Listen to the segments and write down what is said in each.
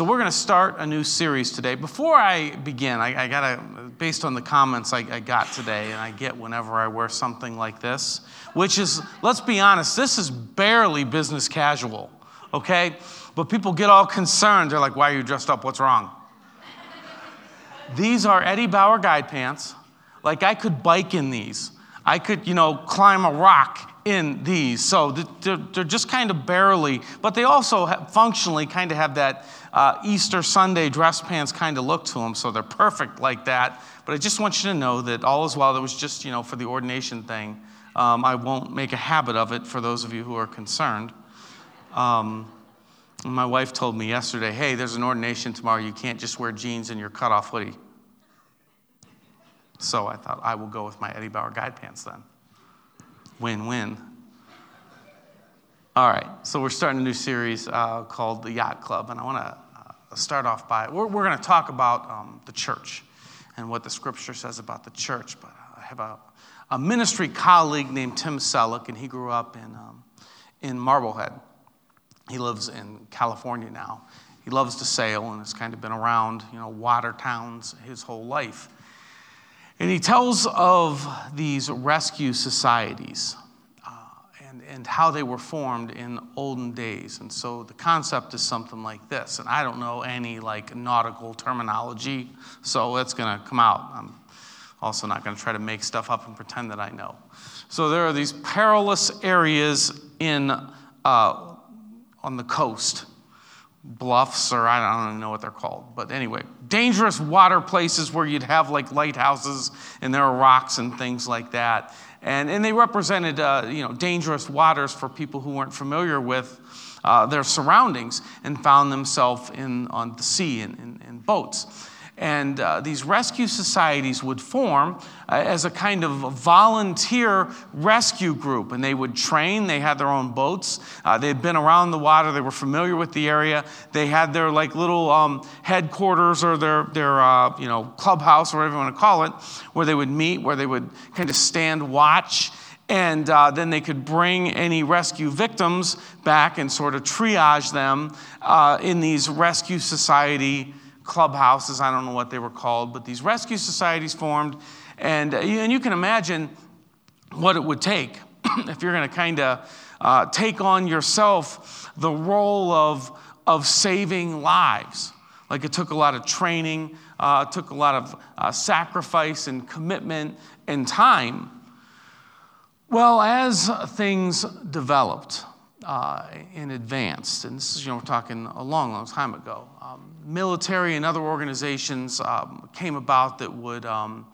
So, we're going to start a new series today. Before I begin, I, I got based on the comments I, I got today, and I get whenever I wear something like this, which is, let's be honest, this is barely business casual, okay? But people get all concerned. They're like, why are you dressed up? What's wrong? these are Eddie Bauer guide pants. Like, I could bike in these. I could, you know, climb a rock in these. So they're just kind of barely, but they also functionally kind of have that uh, Easter Sunday dress pants kind of look to them. So they're perfect like that. But I just want you to know that all is well. It was just, you know, for the ordination thing. Um, I won't make a habit of it for those of you who are concerned. Um, my wife told me yesterday, hey, there's an ordination tomorrow. You can't just wear jeans and your cutoff hoodie. So I thought I will go with my Eddie Bauer guide pants then. Win win. All right, so we're starting a new series uh, called The Yacht Club, and I want to start off by we're, we're going to talk about um, the church and what the scripture says about the church. But I have a, a ministry colleague named Tim Selleck, and he grew up in, um, in Marblehead. He lives in California now. He loves to sail and has kind of been around, you know, water towns his whole life. And he tells of these rescue societies and, how they were formed in olden days. And so the concept is something like this. And I don't know any like nautical terminology, so it's going to come out. I'm also not going to try to make stuff up and pretend that I know. So there are these perilous areas in, uh, on the coast bluffs or I don't know what they're called. But anyway, dangerous water places where you'd have like lighthouses and there are rocks and things like that. And, and they represented, uh, you know, dangerous waters for people who weren't familiar with uh, their surroundings and found themselves in, on the sea in, in, in boats. And uh, these rescue societies would form uh, as a kind of volunteer rescue group. And they would train, they had their own boats. Uh, they had been around the water, they were familiar with the area. They had their like little um, headquarters or their, their uh, you know, clubhouse or whatever you want to call it, where they would meet, where they would kind of stand watch. And uh, then they could bring any rescue victims back and sort of triage them uh, in these rescue society clubhouses, I don't know what they were called, but these rescue societies formed. And, uh, and you can imagine what it would take if you're going to kind of uh, take on yourself the role of, of saving lives. Like it took a lot of training, uh, took a lot of uh, sacrifice and commitment and time. Well, as things developed uh, in advance, and this is, you know, we're talking a long, long time ago, um, military and other organizations um, came about that would, um,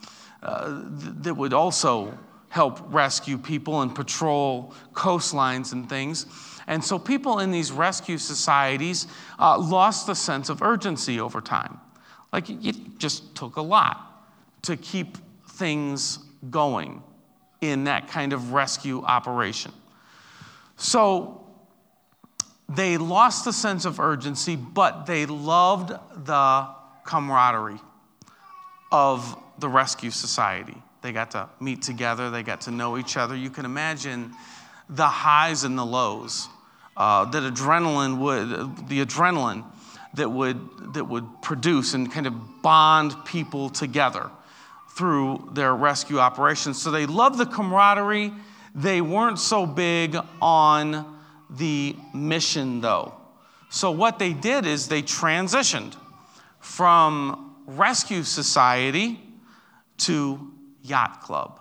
uh, th- that would also help rescue people and patrol coastlines and things. And so people in these rescue societies uh, lost the sense of urgency over time. Like it just took a lot to keep things going in that kind of rescue operation. So they lost the sense of urgency, but they loved the camaraderie of the rescue society. They got to meet together, they got to know each other. You can imagine the highs and the lows uh, that adrenaline would, the adrenaline that would, that would produce and kind of bond people together through their rescue operations. So they loved the camaraderie. They weren't so big on the mission, though. So, what they did is they transitioned from rescue society to yacht club.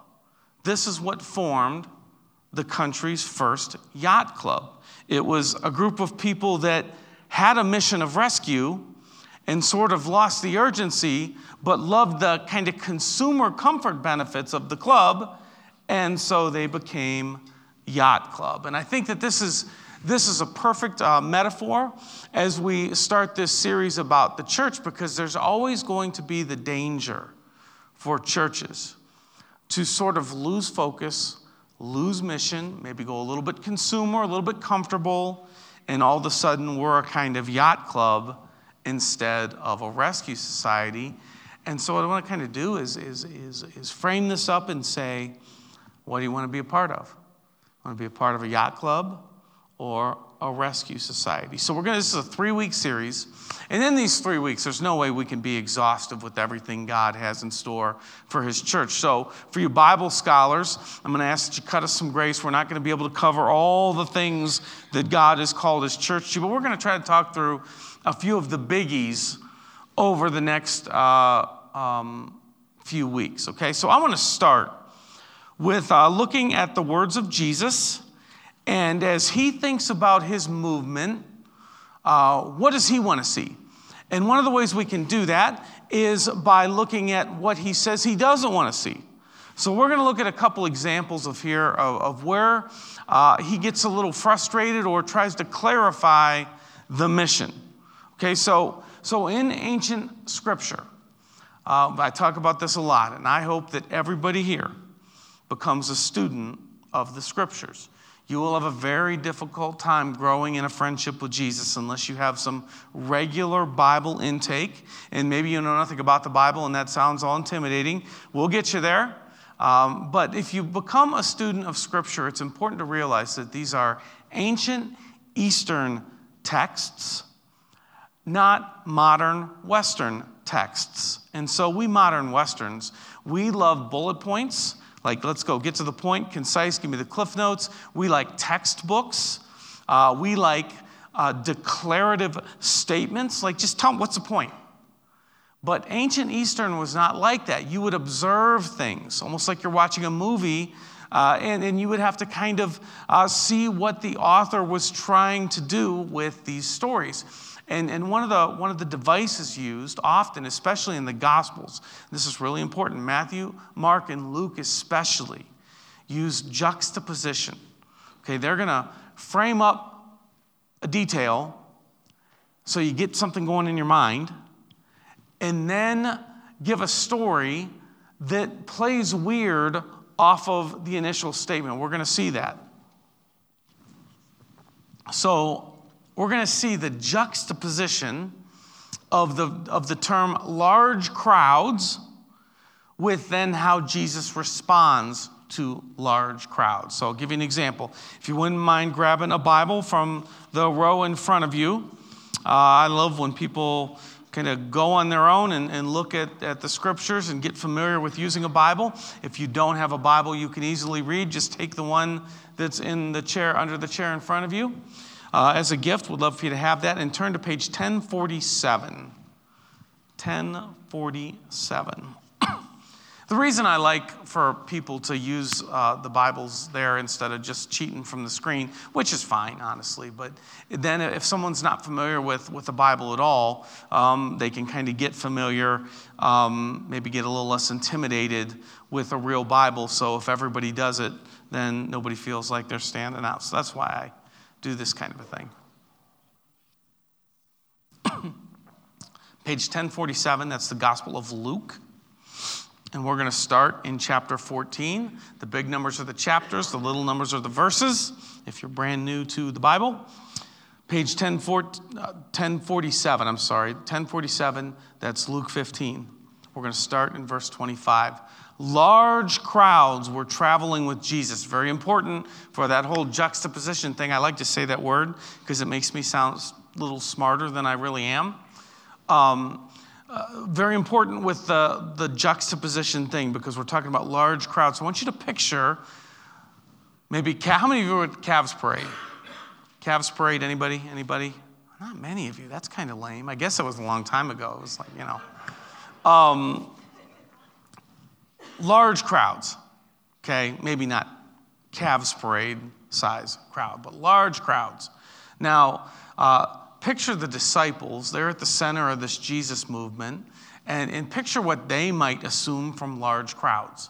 This is what formed the country's first yacht club. It was a group of people that had a mission of rescue and sort of lost the urgency, but loved the kind of consumer comfort benefits of the club, and so they became Yacht Club. And I think that this is, this is a perfect uh, metaphor as we start this series about the church because there's always going to be the danger for churches to sort of lose focus, lose mission, maybe go a little bit consumer, a little bit comfortable, and all of a sudden we're a kind of yacht club instead of a rescue society. And so, what I want to kind of do is, is, is, is frame this up and say, what do you want to be a part of? Want to be a part of a yacht club or a rescue society. So we're going to, this is a three week series. And in these three weeks, there's no way we can be exhaustive with everything God has in store for His church. So, for you Bible scholars, I'm going to ask that you cut us some grace. We're not going to be able to cover all the things that God has called His church to, but we're going to try to talk through a few of the biggies over the next uh, um, few weeks. Okay, so I want to start with uh, looking at the words of Jesus. And as he thinks about his movement, uh, what does he want to see? And one of the ways we can do that is by looking at what he says he doesn't want to see. So we're going to look at a couple examples of here of, of where uh, he gets a little frustrated or tries to clarify the mission. Okay, so so in ancient scripture, uh, I talk about this a lot, and I hope that everybody here becomes a student of the scriptures you will have a very difficult time growing in a friendship with Jesus unless you have some regular Bible intake. And maybe you know nothing about the Bible and that sounds all intimidating. We'll get you there. Um, but if you become a student of Scripture, it's important to realize that these are ancient Eastern texts, not modern Western texts. And so we modern Westerns, we love bullet points. Like, let's go, get to the point, concise, give me the cliff notes. We like textbooks. Uh, we like uh, declarative statements. Like, just tell them what's the point. But ancient Eastern was not like that. You would observe things, almost like you're watching a movie, uh, and, and you would have to kind of uh, see what the author was trying to do with these stories. And, and one, of the, one of the devices used often, especially in the Gospels, this is really important Matthew, Mark, and Luke especially use juxtaposition. Okay, they're going to frame up a detail so you get something going in your mind, and then give a story that plays weird off of the initial statement. We're going to see that. So, we're going to see the juxtaposition of the, of the term large crowds with then how Jesus responds to large crowds. So I'll give you an example. If you wouldn't mind grabbing a Bible from the row in front of you, uh, I love when people kind of go on their own and, and look at, at the scriptures and get familiar with using a Bible. If you don't have a Bible you can easily read, just take the one that's in the chair, under the chair in front of you uh, as a gift. Would love for you to have that. And turn to page 1047. 1047. the reason I like for people to use uh, the Bibles there instead of just cheating from the screen, which is fine, honestly, but then if someone's not familiar with, with the Bible at all, um, they can kind of get familiar, um, maybe get a little less intimidated with a real Bible. So if everybody does it, then nobody feels like they're standing out. So that's why I do this kind of a thing. Page 1047, that's the Gospel of Luke. And we're going to start in chapter 14. The big numbers are the chapters, the little numbers are the verses, if you're brand new to the Bible. Page 1047, uh, I'm sorry, 1047, that's Luke 15. We're going to start in verse 25. Large crowds were traveling with Jesus. Very important for that whole juxtaposition thing. I like to say that word because it makes me sound a little smarter than I really am. Um, uh, very important with the, the juxtaposition thing because we're talking about large crowds. So I want you to picture maybe, how many of you were at Cavs Parade? Cavs Parade, anybody? Anybody? Not many of you. That's kind of lame. I guess it was a long time ago. It was like, you know. Um, large crowds, okay? Maybe not Cavs parade size crowd, but large crowds. Now, uh, picture the disciples. They're at the center of this Jesus movement, and, and picture what they might assume from large crowds.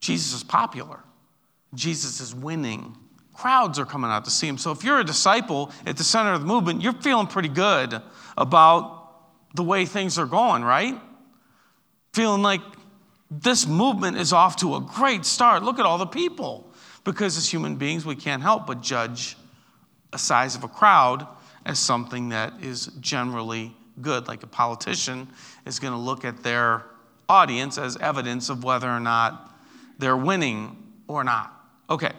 Jesus is popular, Jesus is winning. Crowds are coming out to see him. So if you're a disciple at the center of the movement, you're feeling pretty good about the way things are going, right? Feeling like this movement is off to a great start. Look at all the people. Because as human beings, we can't help but judge a size of a crowd as something that is generally good. Like a politician is going to look at their audience as evidence of whether or not they're winning or not. Okay.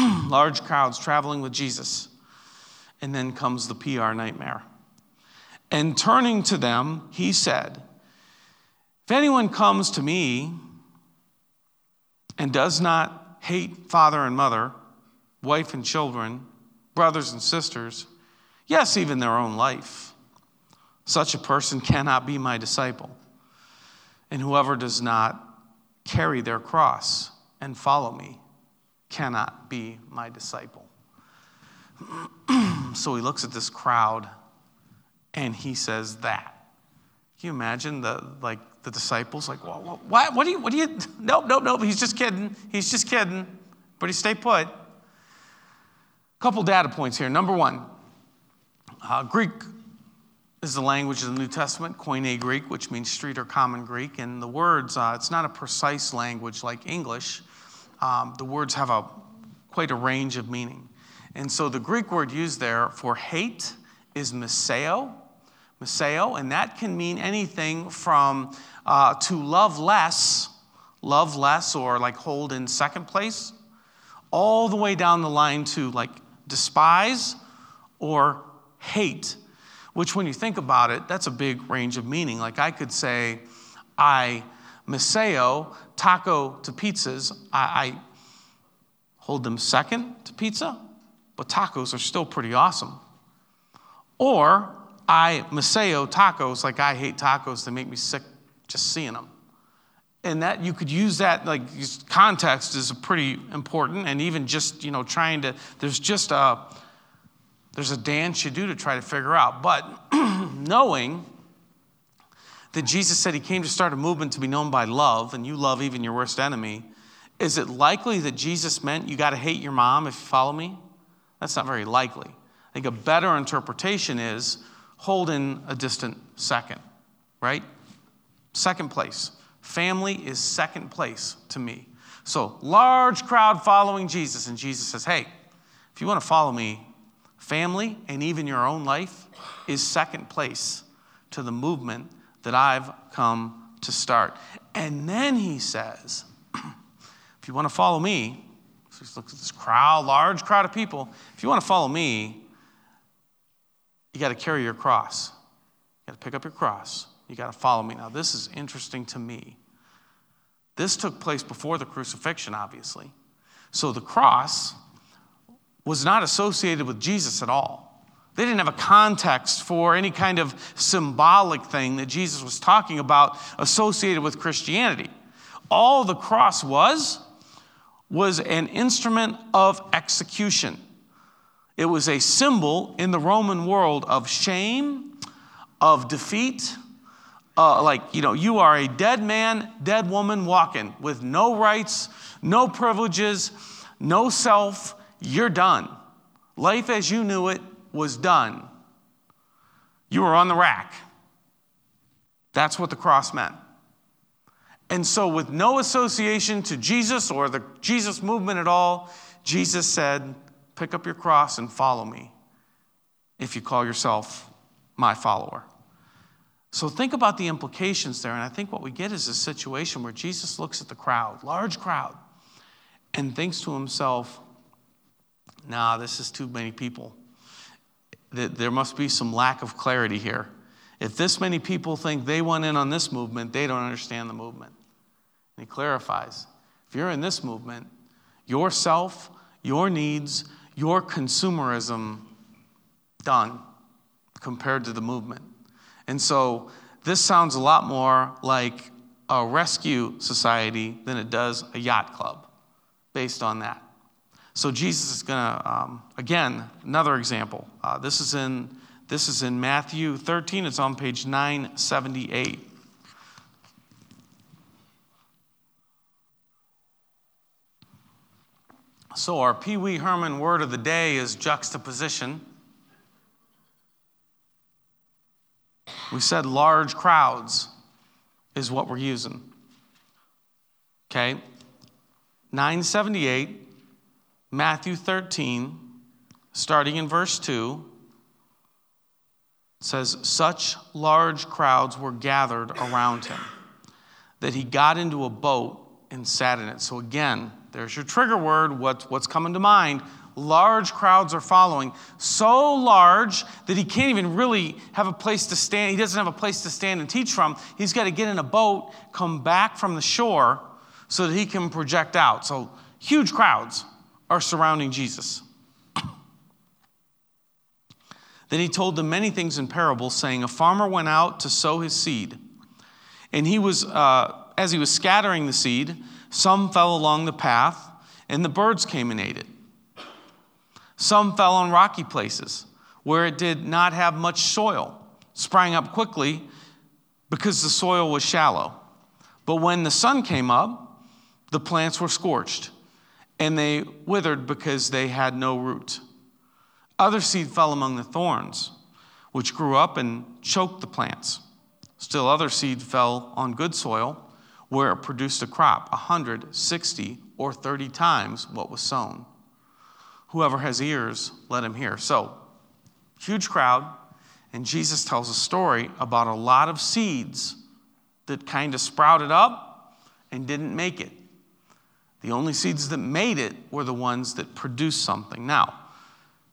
large crowds traveling with Jesus. And then comes the PR nightmare. And turning to them, he said, If anyone comes to me and does not hate father and mother, wife and children, brothers and sisters, yes, even their own life, such a person cannot be my disciple. And whoever does not carry their cross and follow me cannot be my disciple. so he looks at this crowd and he says that. Can you imagine the like the disciples like what what, what do you what do you nope nope nope he's just kidding he's just kidding but he stay put. A couple data points here. Number one, uh, Greek is the language of the New Testament, Koine Greek, which means street or common Greek. And the words, uh, it's not a precise language like English. Um, the words have a quite a range of meaning. And so the Greek word used there for hate is miseo, miseo, and that can mean anything from uh, to love less, love less, or like hold in second place, all the way down the line to like despise or hate which, when you think about it, that's a big range of meaning. Like I could say, I miseo taco to pizzas. I, I hold them second to pizza, but tacos are still pretty awesome. Or I miseo tacos like I hate tacos. They make me sick just seeing them. And that you could use that like context is pretty important. And even just you know trying to there's just a there's a dance you do to try to figure out. But knowing that Jesus said he came to start a movement to be known by love, and you love even your worst enemy, is it likely that Jesus meant you got to hate your mom if you follow me? That's not very likely. I think a better interpretation is hold in a distant second, right? Second place. Family is second place to me. So, large crowd following Jesus, and Jesus says, Hey, if you want to follow me, family, and even your own life is second place to the movement that I've come to start. And then he says, if you want to follow me, so he looks at this crowd, large crowd of people. If you want to follow me, you got to carry your cross. You got to pick up your cross. You got to follow me. Now, this is interesting to me. This took place before the crucifixion, obviously. So the cross was not associated with Jesus at all. They didn't have a context for any kind of symbolic thing that Jesus was talking about associated with Christianity. All the cross was, was an instrument of execution. It was a symbol in the Roman world of shame, of defeat. Uh, like, you know, you are a dead man, dead woman walking with no rights, no privileges, no self, you're done. Life as you knew it was done. You were on the rack. That's what the cross meant. And so, with no association to Jesus or the Jesus movement at all, Jesus said, Pick up your cross and follow me if you call yourself my follower. So, think about the implications there. And I think what we get is a situation where Jesus looks at the crowd, large crowd, and thinks to himself, nah, this is too many people. There must be some lack of clarity here. If this many people think they want in on this movement, they don't understand the movement. And he clarifies if you're in this movement, yourself, your needs, your consumerism, done compared to the movement. And so this sounds a lot more like a rescue society than it does a yacht club based on that. So Jesus is going to, um, again, another example. Uh, this, is in, this is in Matthew 13, it's on page 978. So, our Pee Wee Herman word of the day is juxtaposition. We said large crowds is what we're using. Okay? 978 Matthew 13, starting in verse 2, says, Such large crowds were gathered around him that he got into a boat and sat in it. So, again, there's your trigger word. What, what's coming to mind? Large crowds are following, so large that he can't even really have a place to stand. He doesn't have a place to stand and teach from. He's got to get in a boat, come back from the shore so that he can project out. So huge crowds are surrounding Jesus. then he told them many things in parables, saying, A farmer went out to sow his seed. And he was, uh, as he was scattering the seed, some fell along the path, and the birds came and ate it. Some fell on rocky places where it did not have much soil, sprang up quickly because the soil was shallow. But when the sun came up, the plants were scorched, and they withered because they had no root. Other seed fell among the thorns, which grew up and choked the plants. Still, other seed fell on good soil, where it produced a crop, a hundred, sixty, or thirty times what was sown. Whoever has ears, let him hear. So, huge crowd, and Jesus tells a story about a lot of seeds that kind of sprouted up and didn't make it. The only seeds that made it were the ones that produced something. Now,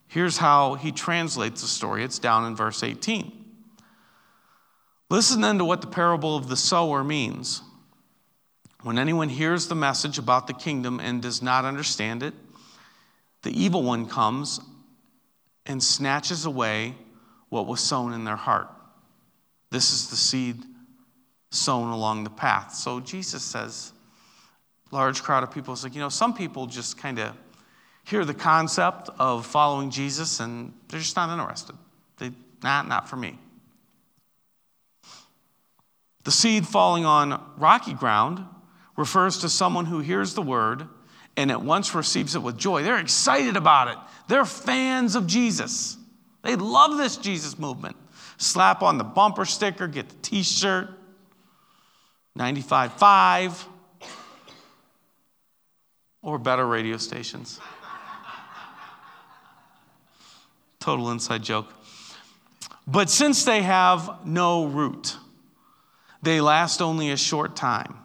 here's how he translates the story it's down in verse 18. Listen then to what the parable of the sower means. When anyone hears the message about the kingdom and does not understand it, the evil one comes and snatches away what was sown in their heart. This is the seed sown along the path. So Jesus says, large crowd of people is like, you know, some people just kind of hear the concept of following Jesus and they're just not interested. They, not, not for me. The seed falling on rocky ground refers to someone who hears the word and at once receives it with joy. They're excited about it. They're fans of Jesus. They love this Jesus movement. Slap on the bumper sticker, get the t shirt, 95.5, or better radio stations. Total inside joke. But since they have no root, they last only a short time.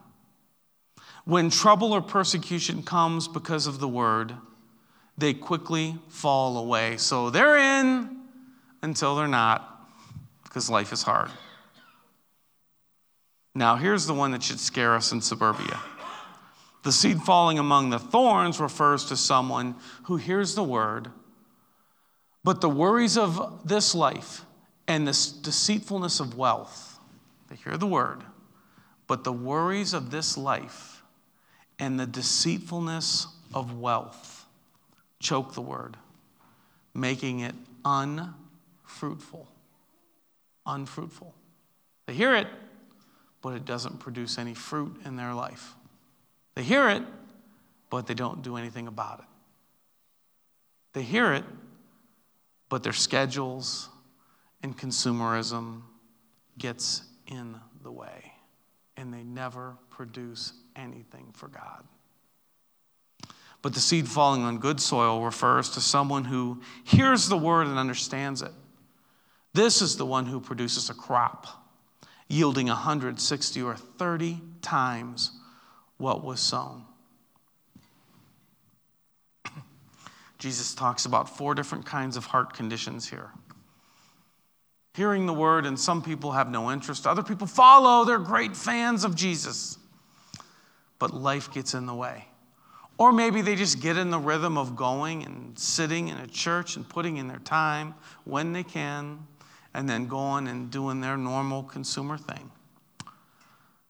When trouble or persecution comes because of the word, they quickly fall away. So they're in until they're not, because life is hard. Now, here's the one that should scare us in suburbia. The seed falling among the thorns refers to someone who hears the word, but the worries of this life and this deceitfulness of wealth, they hear the word, but the worries of this life and the deceitfulness of wealth choke the word, making it unfruitful. Unfruitful. They hear it, but it doesn't produce any fruit in their life. They hear it, but they don't do anything about it. They hear it, but their schedules and consumerism gets in the way, and they never produce anything for God. But the seed falling on good soil refers to someone who hears the word and understands it. This is the one who produces a crop yielding 160 or 30 times what was sown. Jesus talks about four different kinds of heart conditions here. Hearing the word, and some people have no interest. Other people follow, they're great fans of Jesus but life gets in the way. Or maybe they just get in the rhythm of going and sitting in a church and putting in their time when they can, and then going and doing their normal consumer thing.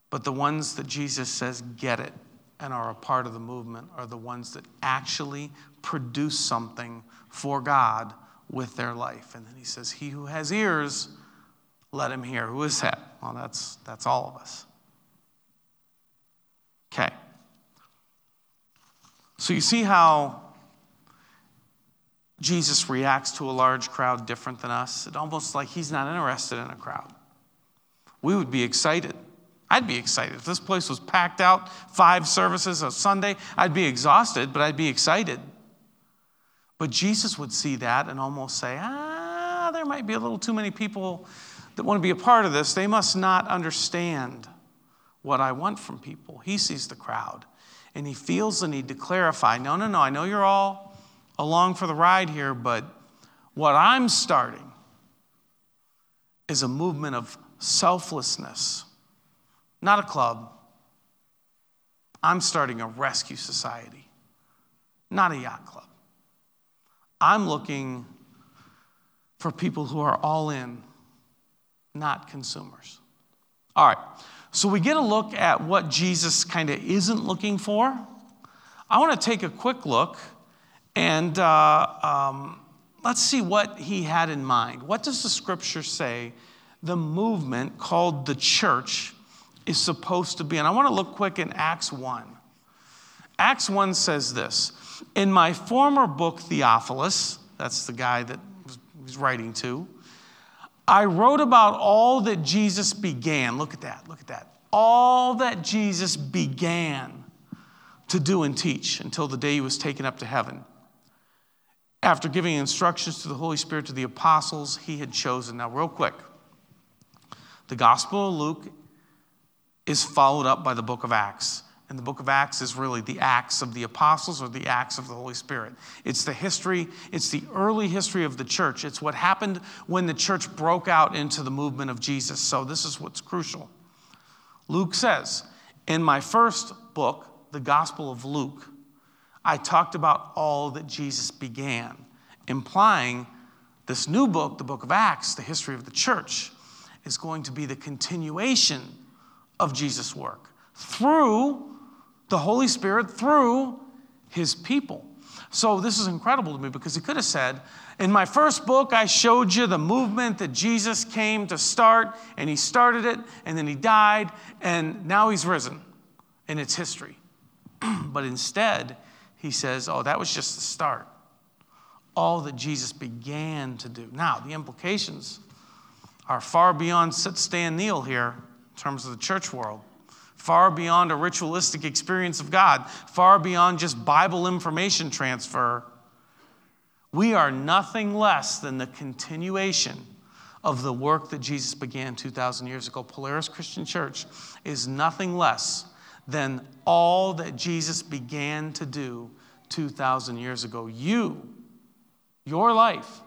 But the ones that Jesus says get it and are a part of the movement are the ones that actually produce something for God with their life. And then he says, He who has ears, let him hear. Who is that? Well, that's, that's all of us. Okay. So you see how Jesus reacts to a large crowd different than us? It's almost like he's not interested in a crowd. We would be excited. I'd be excited. If this place was packed out, five services a Sunday, I'd be exhausted, but I'd be excited. But Jesus would see that and almost say, ah, there might be a little too many people that want to be a part of this. They must not understand what I want from people. He sees the crowd and he feels the need to clarify no, no, no, I know you're all along for the ride here, but what I'm starting is a movement of selflessness, not a club. I'm starting a rescue society, not a yacht club. I'm looking for people who are all in, not consumers. All right, so we get a look at what Jesus kind of isn't looking for. I want to take a quick look and uh, um, let's see what he had in mind. What does the scripture say the movement called the church is supposed to be? And I want to look quick in Acts 1. Acts 1 says this In my former book, Theophilus, that's the guy that he's writing to, I wrote about all that Jesus began. Look at that, look at that. All that Jesus began to do and teach until the day he was taken up to heaven after giving instructions to the Holy Spirit to the apostles he had chosen. Now, real quick, the Gospel of Luke is followed up by the book of Acts. And the book of Acts is really the Acts of the apostles or the Acts of the Holy Spirit. It's the history, it's the early history of the church. It's what happened when the church broke out into the movement of Jesus. So, this is what's crucial. Luke says, In my first book, the Gospel of Luke, I talked about all that Jesus began, implying this new book, the book of Acts, the history of the church, is going to be the continuation of Jesus' work through the Holy Spirit, through his people. So, this is incredible to me because he could have said, In my first book, I showed you the movement that Jesus came to start, and he started it, and then he died, and now he's risen, and it's history. but instead, he says, Oh, that was just the start. All that Jesus began to do. Now, the implications are far beyond sit, stand, kneel here in terms of the church world, far beyond a ritualistic experience of God, far beyond just Bible information transfer. We are nothing less than the continuation of the work that Jesus began 2,000 years ago. Polaris Christian Church is nothing less than all that Jesus began to do 2,000 years ago. You, your life,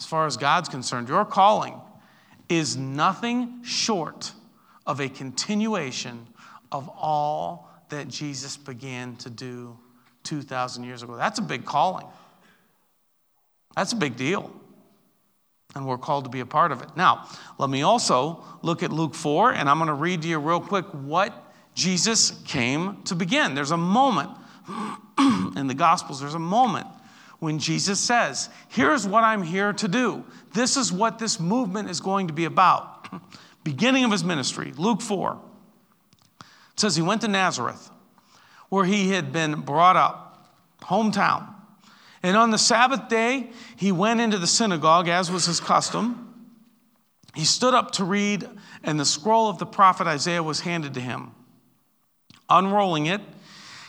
as far as God's concerned, your calling is nothing short of a continuation of all that Jesus began to do 2,000 years ago. That's a big calling. That's a big deal. And we're called to be a part of it. Now, let me also look at Luke 4, and I'm going to read to you real quick what Jesus came to begin. There's a moment in the Gospels, there's a moment when Jesus says, Here's what I'm here to do. This is what this movement is going to be about. Beginning of his ministry, Luke 4. It says he went to Nazareth, where he had been brought up, hometown. And on the Sabbath day, he went into the synagogue, as was his custom. He stood up to read, and the scroll of the prophet Isaiah was handed to him. Unrolling it,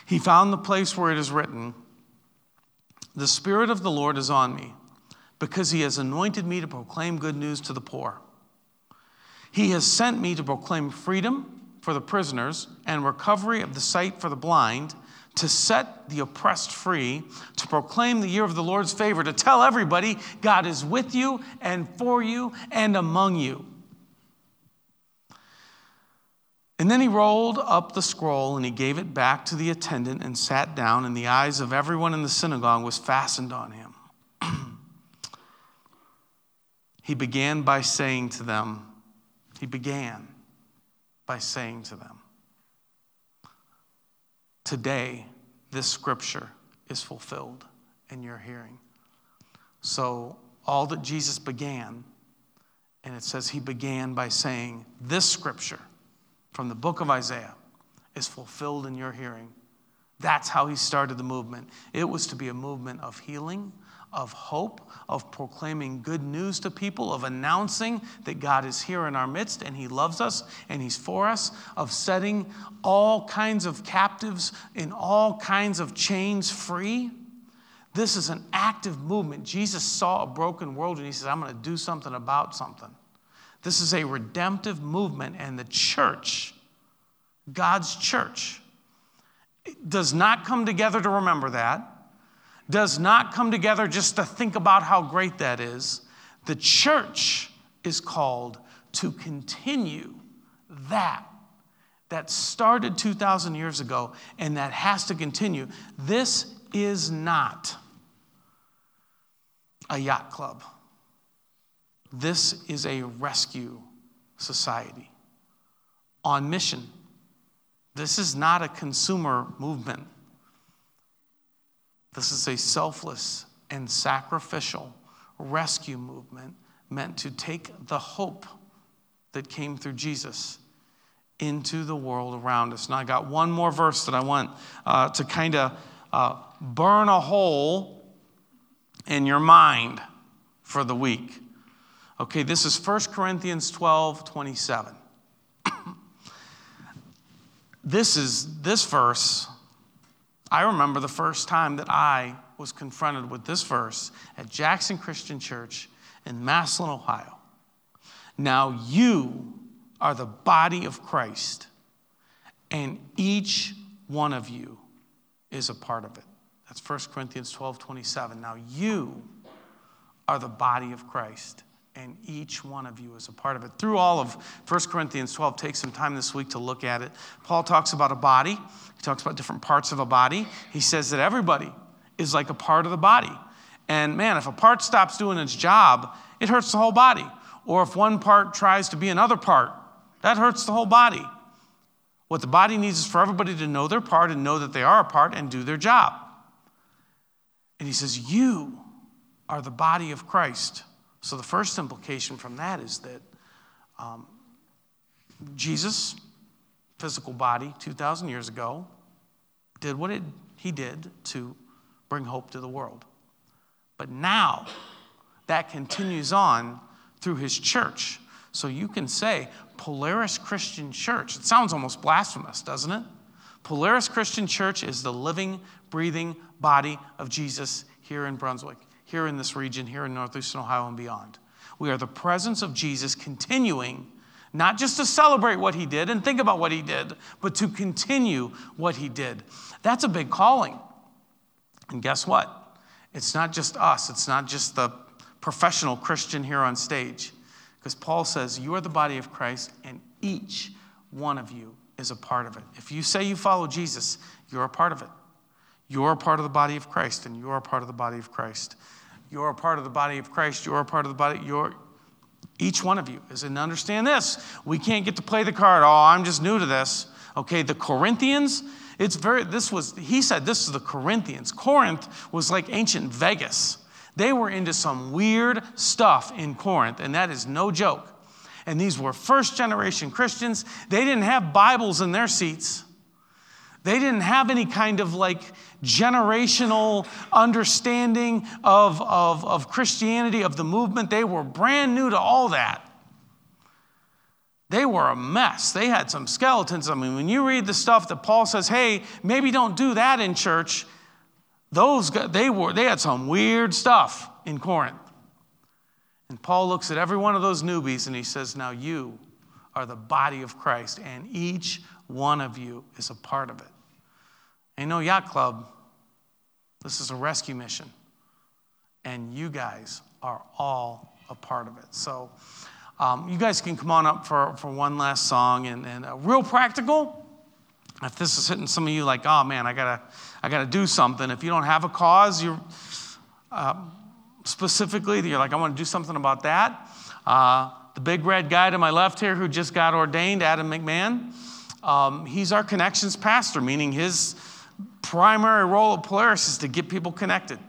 he found the place where it is written, The Spirit of the Lord is on me, because he has anointed me to proclaim good news to the poor. He has sent me to proclaim freedom for the prisoners and recovery of the sight for the blind, to set the oppressed free, to proclaim the year of the Lord's favor, to tell everybody God is with you and for you and among you. And then he rolled up the scroll and he gave it back to the attendant and sat down, and the eyes of everyone in the synagogue was fastened on him. he began by saying to them, he began by saying to them, Today, this scripture is fulfilled in your hearing. So, all that Jesus began, and it says he began by saying, This scripture from the book of Isaiah is fulfilled in your hearing. That's how he started the movement. It was to be a movement of healing, of hope, of proclaiming good news to people, of announcing that God is here in our midst and he loves us and he's for us, of setting all kinds of captives in all kinds of chains free. This is an active movement. Jesus saw a broken world and he says, I'm going to do something about something. This is a redemptive movement, and the church, God's church, does not come together to remember that. does not come together just to think about how great that is. The church is called to continue that that started 2,000 years ago and that has to continue. This is not a yacht club. This is a rescue society on mission. This is not a consumer movement. This is a selfless and sacrificial rescue movement meant to take the hope that came through Jesus into the world around us. Now, I got one more verse that I want uh, to kind of uh, burn a hole in your mind for the week. Okay, this is 1 Corinthians 12 27. This is this verse. I remember the first time that I was confronted with this verse at Jackson Christian Church in Massillon, Ohio. Now you are the body of Christ, and each one of you is a part of it. That's 1 Corinthians 12 27. Now you are the body of Christ and each one of you is a part of it. Through all of 1 Corinthians 12, take some time this week to look at it. Paul talks about a body, he talks about different parts of a body. He says that everybody is like a part of the body. And man, if a part stops doing its job, it hurts the whole body. Or if one part tries to be another part, that hurts the whole body. What the body needs is for everybody to know their part and know that they are a part and do their job. And he says, You are the body of Christ. So the first implication from that is that um, Jesus, physical body, 2,000 years ago, did what it, he did to bring hope to the world. But now that continues on through his church. So you can say, Polaris Christian Church. It sounds almost blasphemous, doesn't it? Polaris Christian Church is the living, breathing body of Jesus here in Brunswick here in this region, here in Northeastern Ohio and beyond. We are the presence of Jesus continuing, not just to celebrate what he did and think about what he did, but to continue what he did. That's a big calling. And guess what? It's not just us, it's not just the professional Christian here on stage. Because Paul says, You are the body of Christ, and each one of you is a part of it. If you say you follow Jesus, you're a part of it. You're a part of the body of Christ, and you're a part of the body of Christ. You're a part of the body of Christ. You're a part of the body. You're, each one of you is. And understand this we can't get to play the card, oh, I'm just new to this. Okay, the Corinthians, it's very, this was, he said this is the Corinthians. Corinth was like ancient Vegas. They were into some weird stuff in Corinth, and that is no joke. And these were first generation Christians. They didn't have Bibles in their seats. They didn't have any kind of like generational understanding of, of, of Christianity, of the movement. They were brand new to all that. They were a mess. They had some skeletons. I mean, when you read the stuff that Paul says, hey, maybe don't do that in church, those they were they had some weird stuff in Corinth. And Paul looks at every one of those newbies and he says, Now you are the body of Christ, and each one of you is a part of it. Ain't no yacht club. This is a rescue mission. And you guys are all a part of it. So um, you guys can come on up for, for one last song. And, and uh, real practical, if this is hitting some of you like, oh man, I gotta, I gotta do something. If you don't have a cause, you're uh, specifically, you're like, I want to do something about that. Uh, the big red guy to my left here who just got ordained, Adam McMahon, um, he's our connections pastor, meaning his primary role of Polaris is to get people connected,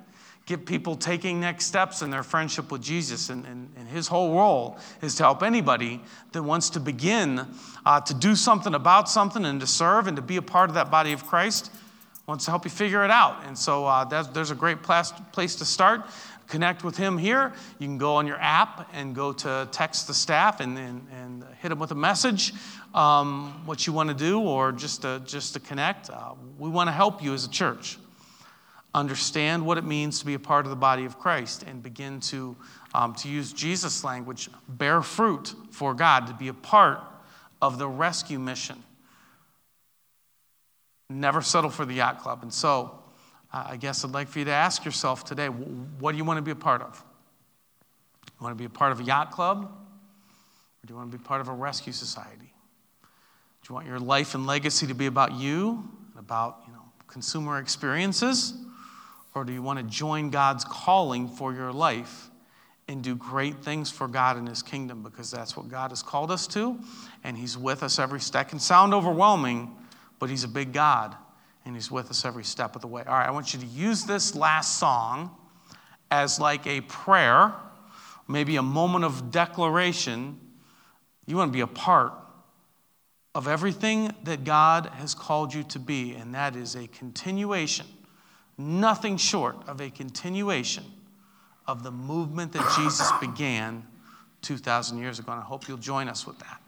get people taking next steps in their friendship with Jesus. And, and, and his whole role is to help anybody that wants to begin uh, to do something about something and to serve and to be a part of that body of Christ, wants to help you figure it out. And so uh, there's a great place to start connect with him here, you can go on your app and go to text the staff and, and, and hit them with a message um, what you want to do or just to, just to connect. Uh, we want to help you as a church understand what it means to be a part of the body of Christ and begin to, um, to use Jesus' language, bear fruit for God, to be a part of the rescue mission. Never settle for the yacht club. And so, I guess I'd like for you to ask yourself today what do you want to be a part of? You want to be a part of a yacht club? Or do you want to be part of a rescue society? Do you want your life and legacy to be about you, and about you know, consumer experiences? Or do you want to join God's calling for your life and do great things for God and His kingdom? Because that's what God has called us to, and He's with us every step. It can sound overwhelming, but He's a big God, and He's with us every step of the way. All right, I want you to use this last song as like a prayer, maybe a moment of declaration. You want to be a part of everything that God has called you to be, and that is a continuation nothing short of a continuation of the movement that Jesus began 2,000 years ago. And I hope you'll join us with that.